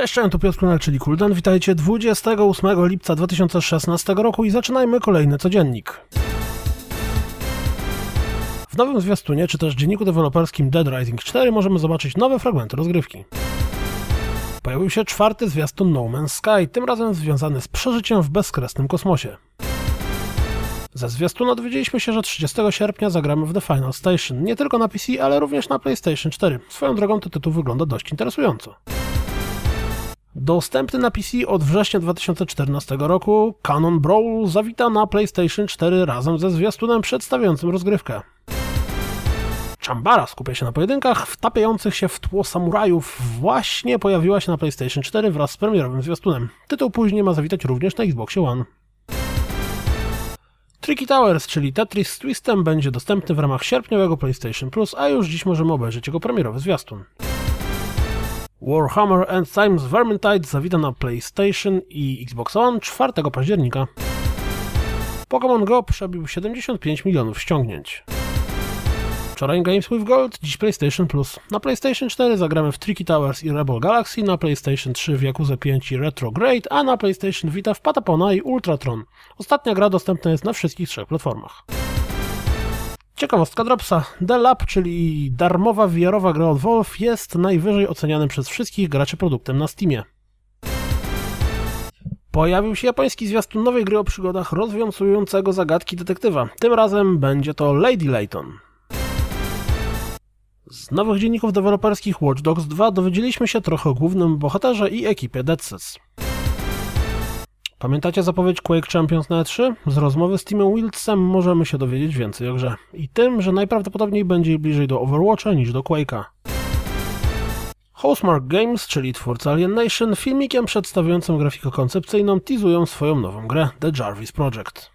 Cześć, cześć, tu Piotr Krunel, czyli Kuldan. Witajcie 28 lipca 2016 roku i zaczynajmy kolejny codziennik. W nowym zwiastunie, czy też dzienniku deweloperskim Dead Rising 4 możemy zobaczyć nowe fragmenty rozgrywki. Pojawił się czwarty zwiastun No Man's Sky, tym razem związany z przeżyciem w bezkresnym kosmosie. Ze zwiastuna dowiedzieliśmy się, że 30 sierpnia zagramy w The Final Station, nie tylko na PC, ale również na PlayStation 4. Swoją drogą to tytuł wygląda dość interesująco. Dostępny na PC od września 2014 roku, Canon Brawl zawita na PlayStation 4 razem ze zwiastunem przedstawiającym rozgrywkę. Chambara skupia się na pojedynkach wtapiających się w tło samurajów. Właśnie pojawiła się na PlayStation 4 wraz z premierowym zwiastunem. Tytuł później ma zawitać również na Xboxie One. Tricky Towers, czyli Tetris z Twistem, będzie dostępny w ramach sierpniowego PlayStation Plus, a już dziś możemy obejrzeć jego premierowy zwiastun. Warhammer End Times Vermintide zawita na PlayStation i Xbox One 4 października. Pokémon Go przebił 75 milionów ściągnięć. Wczoraj Games with Gold, dziś PlayStation Plus. Na PlayStation 4 zagramy w Tricky Towers i Rebel Galaxy, na PlayStation 3 w Yakuza 5 i Retrograde, a na PlayStation Vita w Patapona i Ultratron. Ostatnia gra dostępna jest na wszystkich trzech platformach. Ciekawostka Dropsa. The Lab, czyli darmowa VR-owa gra od Valve, jest najwyżej ocenianym przez wszystkich graczy produktem na Steamie. Pojawił się japoński zwiastun nowej gry o przygodach rozwiązującego zagadki detektywa. Tym razem będzie to Lady Layton. Z nowych dzienników deweloperskich Watch Dogs 2 dowiedzieliśmy się trochę o głównym bohaterze i ekipie Dead Cells. Pamiętacie zapowiedź Quake Champions na E3? Z rozmowy z Timem Wildsem możemy się dowiedzieć więcej o grze. I tym, że najprawdopodobniej będzie bliżej do Overwatcha niż do Quake'a. Housemark Games, czyli twórca Alien Nation, filmikiem przedstawiającym grafikę koncepcyjną teasują swoją nową grę The Jarvis Project.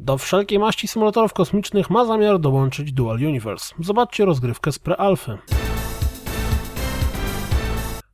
Do wszelkiej maści symulatorów kosmicznych ma zamiar dołączyć Dual Universe. Zobaczcie rozgrywkę z prealfy.